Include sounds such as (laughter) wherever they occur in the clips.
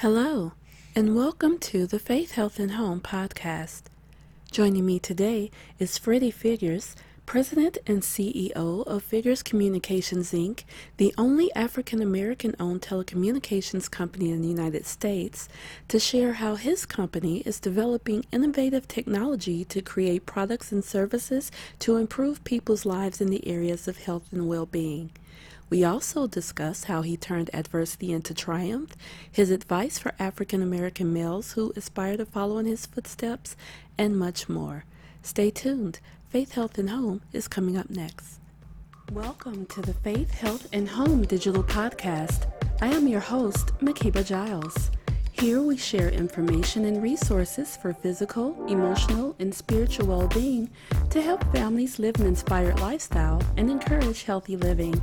Hello, and welcome to the Faith, Health, and Home podcast. Joining me today is Freddie Figgers, President and CEO of Figgers Communications Inc., the only African American owned telecommunications company in the United States, to share how his company is developing innovative technology to create products and services to improve people's lives in the areas of health and well being. We also discuss how he turned adversity into triumph, his advice for African American males who aspire to follow in his footsteps, and much more. Stay tuned. Faith, Health, and Home is coming up next. Welcome to the Faith, Health, and Home digital podcast. I am your host, Makiba Giles. Here we share information and resources for physical, emotional, and spiritual well being to help families live an inspired lifestyle and encourage healthy living.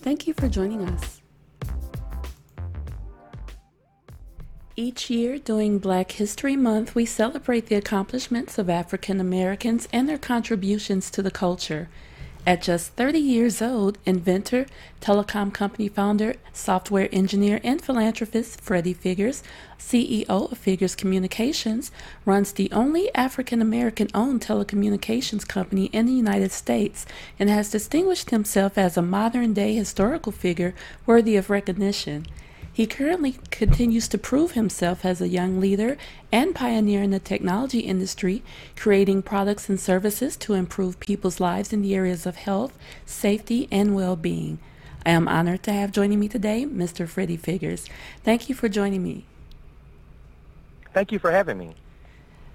Thank you for joining us. Each year during Black History Month, we celebrate the accomplishments of African Americans and their contributions to the culture. At just 30 years old, inventor, telecom company founder, software engineer, and philanthropist Freddie Figgers, CEO of Figgers Communications, runs the only African American owned telecommunications company in the United States and has distinguished himself as a modern day historical figure worthy of recognition. He currently continues to prove himself as a young leader and pioneer in the technology industry, creating products and services to improve people's lives in the areas of health, safety, and well being. I am honored to have joining me today Mr. Freddie Figgers. Thank you for joining me. Thank you for having me.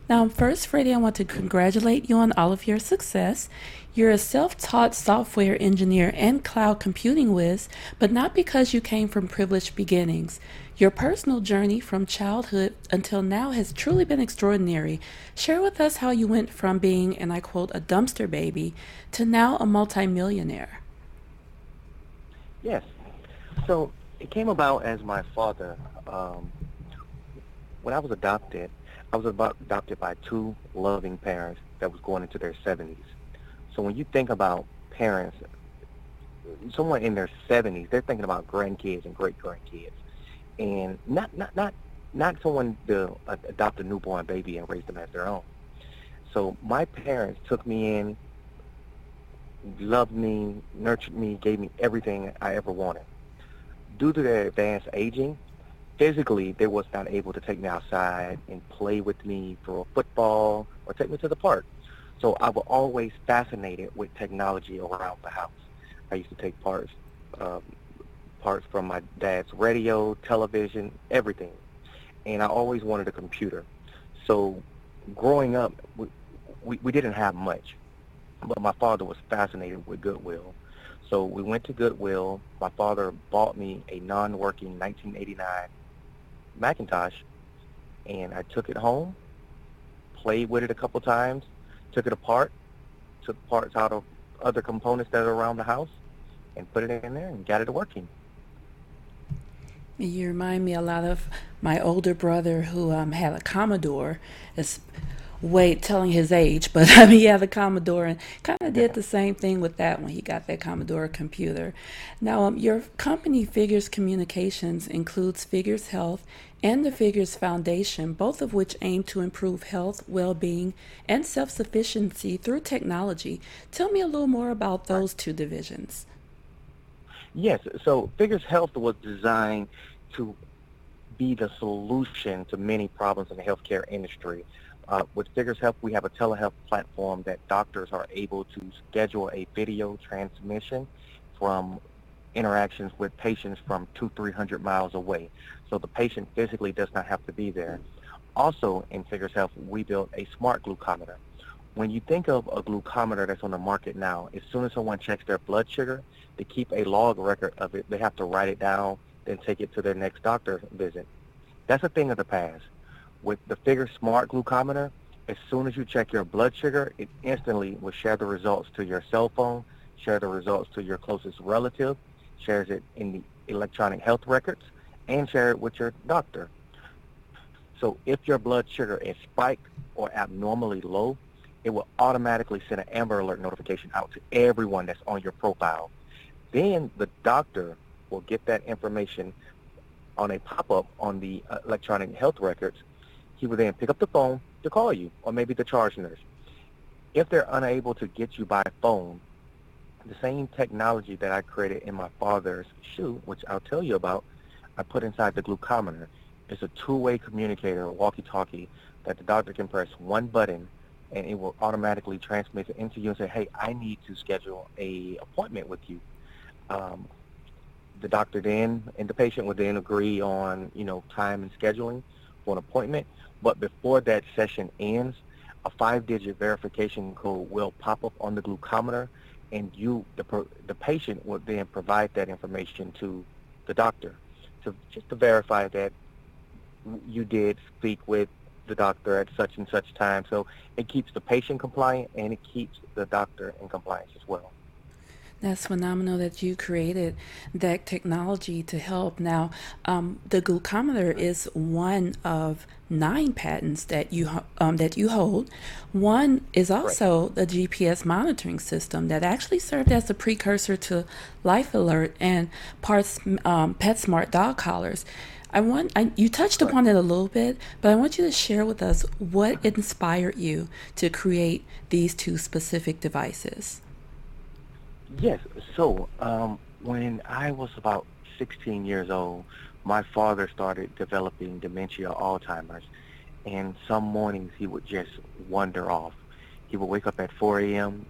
Now, first, Freddie, I want to congratulate you on all of your success. You're a self taught software engineer and cloud computing whiz, but not because you came from privileged beginnings. Your personal journey from childhood until now has truly been extraordinary. Share with us how you went from being, and I quote, a dumpster baby to now a multimillionaire. Yes. So it came about as my father, um, when I was adopted, I was adopted by two loving parents that was going into their 70s. So when you think about parents, someone in their 70s, they're thinking about grandkids and great grandkids, and not not not not someone to adopt a newborn baby and raise them as their own. So my parents took me in, loved me, nurtured me, gave me everything I ever wanted. Due to their advanced aging, physically they was not able to take me outside and play with me, a football, or take me to the park. So I was always fascinated with technology around the house. I used to take parts, um, parts from my dad's radio, television, everything. And I always wanted a computer. So growing up, we, we, we didn't have much. But my father was fascinated with Goodwill. So we went to Goodwill. My father bought me a non-working 1989 Macintosh, and I took it home, played with it a couple times, took it apart, took parts out of other components that are around the house, and put it in there and got it working. You remind me a lot of my older brother who um, had a Commodore. It's wait telling his age, (laughs) but I mean, yeah, the Commodore and kind of did the same thing with that when he got that Commodore computer. Now, um, your company, Figgers Communications, includes Figgers Health and the Figgers Foundation, both of which aim to improve health, well being, and self sufficiency through technology. Tell me a little more about those two divisions. Yes, so Figgers Health was designed to be the solution to many problems in the healthcare industry. Uh, with Figgers Health, we have a telehealth platform that doctors are able to schedule a video transmission from interactions with patients from two, three hundred miles away. So the patient physically does not have to be there. Also in Figgers Health, we built a smart glucometer. When you think of a glucometer that's on the market now, as soon as someone checks their blood sugar, they keep a log record of it. They have to write it down, then take it to their next doctor visit. That's a thing of the past with the Figure Smart Glucometer, as soon as you check your blood sugar, it instantly will share the results to your cell phone, share the results to your closest relative, shares it in the electronic health records, and share it with your doctor. So if your blood sugar is spiked or abnormally low, it will automatically send an Amber Alert notification out to everyone that's on your profile. Then the doctor will get that information on a pop-up on the uh, electronic health records, he will then pick up the phone to call you, or maybe the charge nurse. If they're unable to get you by phone, the same technology that I created in my father's shoe, which I'll tell you about, I put inside the glucometer. It's a two-way communicator, a walkie-talkie, that the doctor can press one button and it will automatically transmit it into you and say, hey, I need to schedule a appointment with you. Um, the doctor then and the patient would then agree on, you know, time and scheduling for an appointment. But before that session ends, a five-digit verification code will pop up on the glucometer, and you, the, the patient, will then provide that information to the doctor to just to verify that you did speak with the doctor at such and such time. So it keeps the patient compliant and it keeps the doctor in compliance as well. That's phenomenal that you created that technology to help. Now, um, the glucometer is one of nine patents that you um, that you hold. One is also right. the GPS monitoring system that actually served as a precursor to Life Alert and parts um, PetSmart dog collars. I want I, you touched right. upon it a little bit, but I want you to share with us what inspired you to create these two specific devices. Yes. So um, when I was about 16 years old, my father started developing dementia, Alzheimer's, and some mornings he would just wander off. He would wake up at 4 a.m.,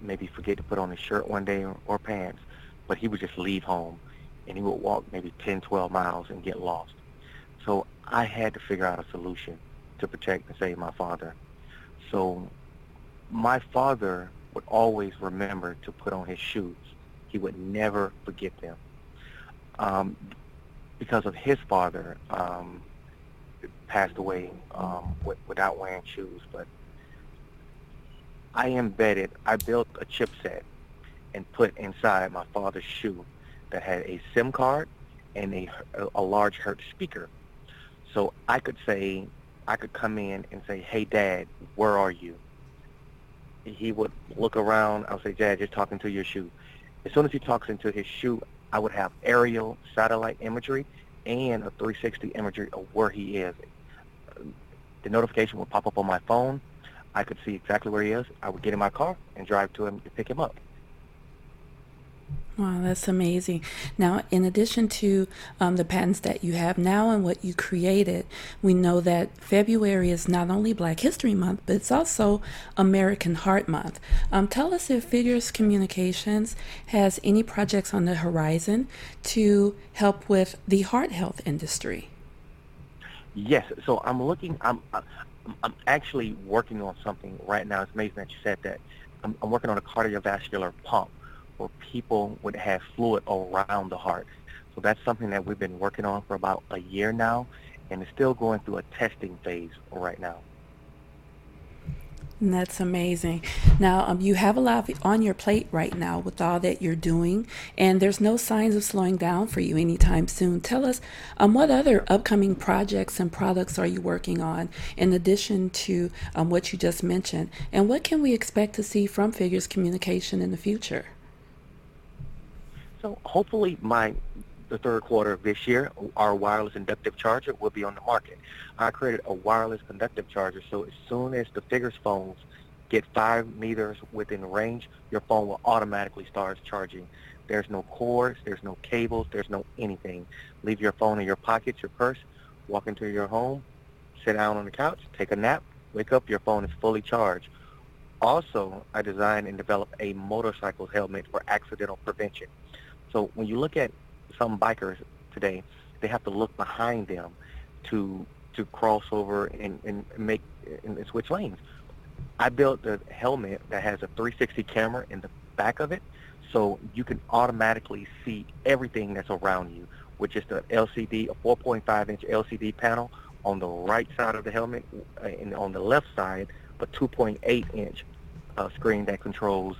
maybe forget to put on his shirt one day or, or pants, but he would just leave home, and he would walk maybe 10, 12 miles and get lost. So I had to figure out a solution to protect and save my father. So my father would always remember to put on his shoes. He would never forget them. Um, because of his father um, passed away um, w- without wearing shoes, but I embedded, I built a chipset and put inside my father's shoe that had a SIM card and a, a large Hertz speaker. So I could say, I could come in and say, hey, Dad, where are you? He would look around. I would say, Dad, just talking to your shoe. As soon as he talks into his shoe, I would have aerial satellite imagery and a 360 imagery of where he is. The notification would pop up on my phone. I could see exactly where he is. I would get in my car and drive to him to pick him up. Wow, that's amazing. Now, in addition to um, the patents that you have now and what you created, we know that February is not only Black History Month, but it's also American Heart Month. Um, tell us if Figgers Communications has any projects on the horizon to help with the heart health industry. Yes, so I'm looking. I'm I'm actually working on something right now. It's amazing that you said that. I'm, I'm working on a cardiovascular pump where people would have fluid around the heart. So that's something that we've been working on for about a year now, and it's still going through a testing phase right now. That's amazing. Now, um, you have a lot on your plate right now with all that you're doing, and there's no signs of slowing down for you anytime soon. Tell us, um, what other upcoming projects and products are you working on in addition to um, what you just mentioned, and what can we expect to see from Figgers Communication in the future? So hopefully my the third quarter of this year, our wireless inductive charger will be on the market. I created a wireless conductive charger, so as soon as the Figgers phones get five meters within range, your phone will automatically start charging. There's no cords, there's no cables, there's no anything. Leave your phone in your pocket, your purse, walk into your home, sit down on the couch, take a nap, wake up, your phone is fully charged. Also, I designed and developed a motorcycle helmet for accidental prevention. So when you look at some bikers today, they have to look behind them to to cross over and, and make and switch lanes. I built a helmet that has a 360 camera in the back of it, so you can automatically see everything that's around you, which is the LCD, a 4.5 inch LCD panel on the right side of the helmet, uh, and on the left side, a 2.8 inch uh, screen that controls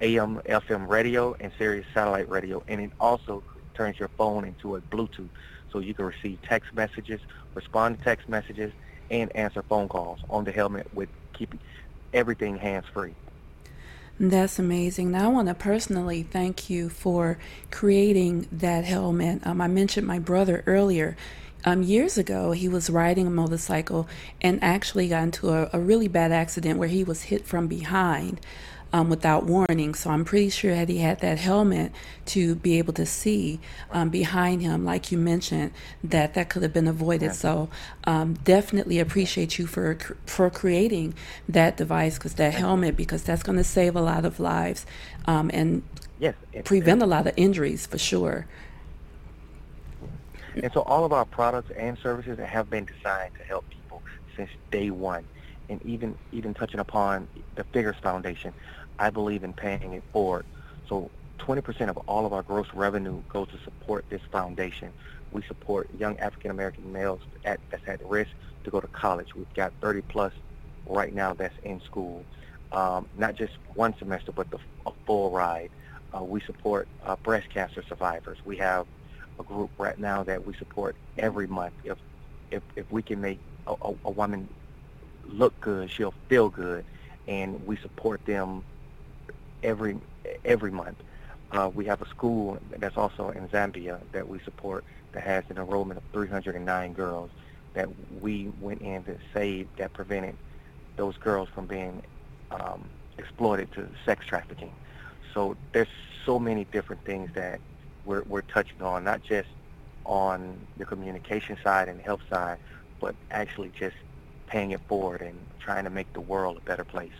AM, FM radio, and Sirius satellite radio, and it also turns your phone into a Bluetooth, so you can receive text messages, respond to text messages, and answer phone calls on the helmet with keeping everything hands-free. That's amazing. Now, I want to personally thank you for creating that helmet. Um, I mentioned my brother earlier. Um, years ago, he was riding a motorcycle and actually got into a, a really bad accident where he was hit from behind um, without warning. So I'm pretty sure that he had that helmet to be able to see um, behind him, like you mentioned, that that could have been avoided. So um, definitely appreciate you for for creating that device, because that helmet, because that's going to save a lot of lives um, and Yes, prevent a lot of injuries for sure. and so all of our products and services have been designed to help people since day one, and even even touching upon the Figgers Foundation, I believe in paying it forward. So 20% of all of our gross revenue goes to support this foundation. We support young African American males at, that's at risk to go to college. We've got 30 plus right now that's in school, um, not just one semester, but the, a full ride. Uh, we support uh, breast cancer survivors. We have a group right now that we support every month. If if, if we can make a, a, a woman look good, she'll feel good, and we support them every every month. Uh, we have a school that's also in Zambia that we support that has an enrollment of 309 girls that we went in to save that prevented those girls from being um, exploited to sex trafficking. So there's so many different things that we're, we're touching on, not just on the communication side and health side, but actually just paying it forward and trying to make the world a better place.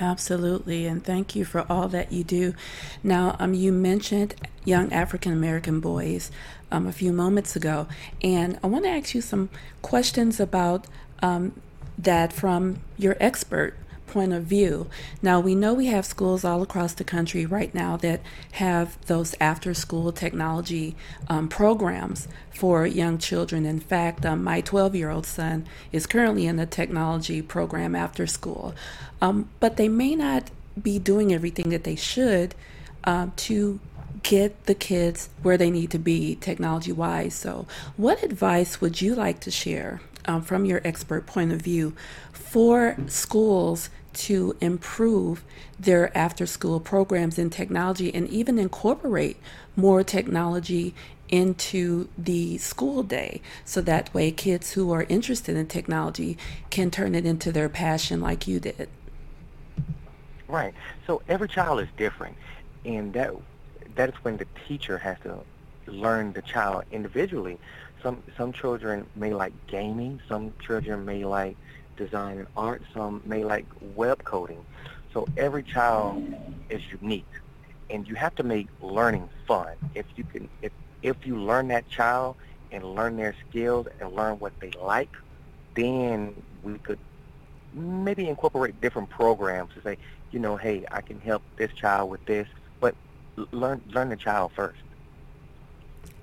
Absolutely, and thank you for all that you do. Now, um, you mentioned young African American boys um, a few moments ago, and I want to ask you some questions about um, that from your expert point of view. Now, we know we have schools all across the country right now that have those after school technology um, programs for young children. In fact, um, my 12 year old son is currently in a technology program after school, um, but they may not be doing everything that they should um, to get the kids where they need to be technology wise. So, what advice would you like to share um, from your expert point of view for schools to improve their after school programs in technology and even incorporate more technology into the school day so that way kids who are interested in technology can turn it into their passion like you did? Right. So every child is different, and that that is when the teacher has to learn the child individually. Some some children may like gaming. Some children may like design and art. Some may like web coding. So every child is unique, and you have to make learning fun. If you can, if if you learn that child and learn their skills and learn what they like, then we could maybe incorporate different programs to say, you know, hey, I can help this child with this, but learn learn the child first.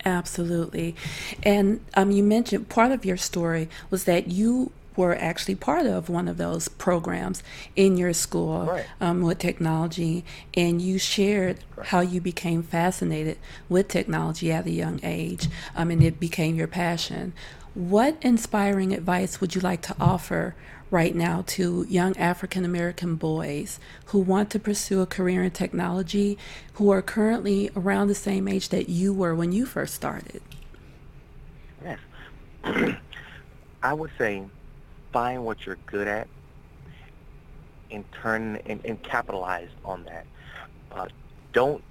Absolutely. And um, you mentioned part of your story was that you were actually part of one of those programs in your school Right. um, with technology, and you shared Right. how you became fascinated with technology at a young age, um, and it became your passion. What inspiring advice would you like to offer right now to young African American boys who want to pursue a career in technology, who are currently around the same age that you were when you first started? Yes. (clears throat) I would say find what you're good at and turn and, and capitalize on that. Uh, don't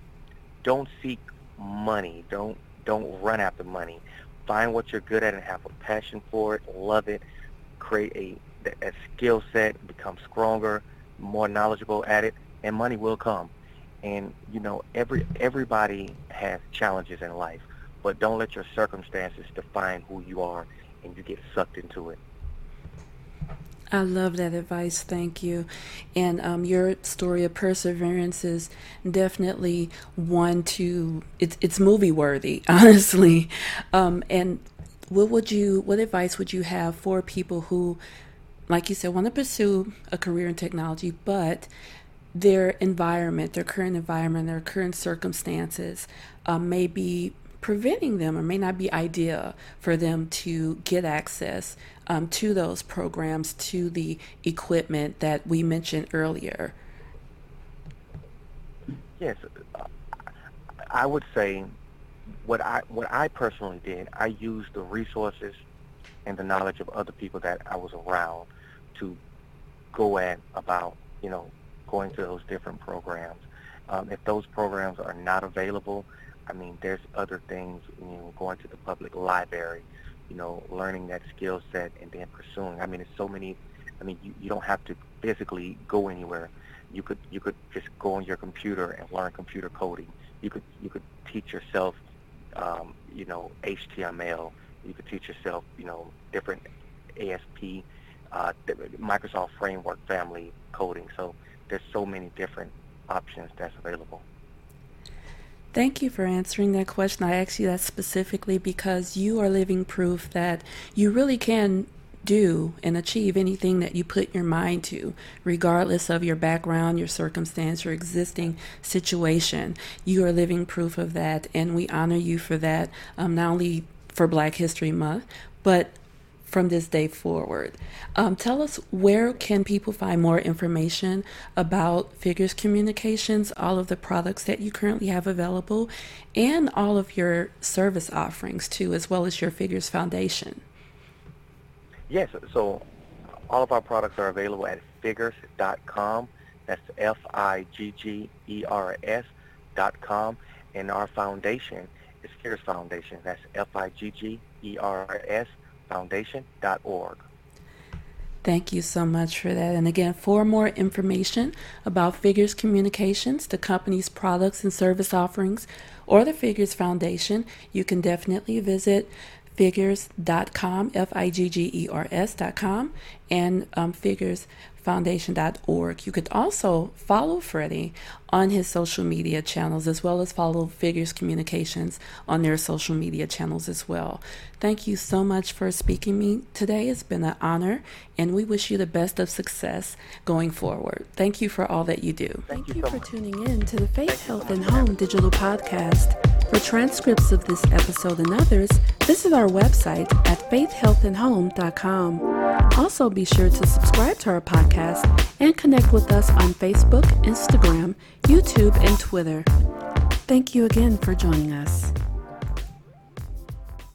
don't seek money. Don't don't run after money. Find what you're good at and have a passion for it. Love it. Create a a skill set. Become stronger, more knowledgeable at it, and money will come. And you know, every everybody has challenges in life, but don't let your circumstances define who you are, and you get sucked into it. I love that advice. Thank you. And um, your story of perseverance is definitely one to it's it's movie worthy, (laughs) honestly. Um, and what would you what advice would you have for people who, like you said, want to pursue a career in technology, but their environment, their current environment, their current circumstances um, may be preventing them or may not be ideal for them to get access um, to those programs, to the equipment that we mentioned earlier. Yes, I would say what I what I personally did. I used the resources and the knowledge of other people that I was around to go at about you know going to those different programs. Um, if those programs are not available, I mean, there's other things, you know, going to the public library, you know, learning that skill set and then pursuing. I mean, it's so many. I mean, you, you don't have to physically go anywhere. You could you could just go on your computer and learn computer coding. You could you could teach yourself, um, you know, HTML. You could teach yourself, you know, different ASP, uh, Microsoft Framework family coding. So there's so many different options that's available. Thank you for answering that question. I asked you that specifically because you are living proof that you really can do and achieve anything that you put your mind to, regardless of your background, your circumstance, your existing situation. You are living proof of that, and we honor you for that, um, not only for Black History Month, but from this day forward. Um, tell us where can people find more information about Figgers Communications, all of the products that you currently have available, and all of your service offerings too, as well as your Figgers Foundation. Yes, so all of our products are available at figgers.com. That's F-I-G-G-E-R-S dot com. And our foundation is Figgers Foundation. That's F-I-G-G-E-R-S foundation.org. Thank you so much for that. And again, for more information about Figgers Communications, the company's products and service offerings, or the Figgers Foundation, you can definitely visit figgers.com, F I G G E R S.com, and um, Figgers foundation.org. You could also follow Freddie on his social media channels as well as follow Figgers Communications on their social media channels as well. Thank you so much for speaking me today. It's been an honor and we wish you the best of success going forward. Thank you for all that you do. Thank, Thank you, you so for tuning in to the Faith, Health, and Home digital podcast. For transcripts of this episode and others, visit our website at faithhealthandhome.com. Also, be sure to subscribe to our podcast and connect with us on Facebook, Instagram, YouTube, and Twitter. Thank you again for joining us.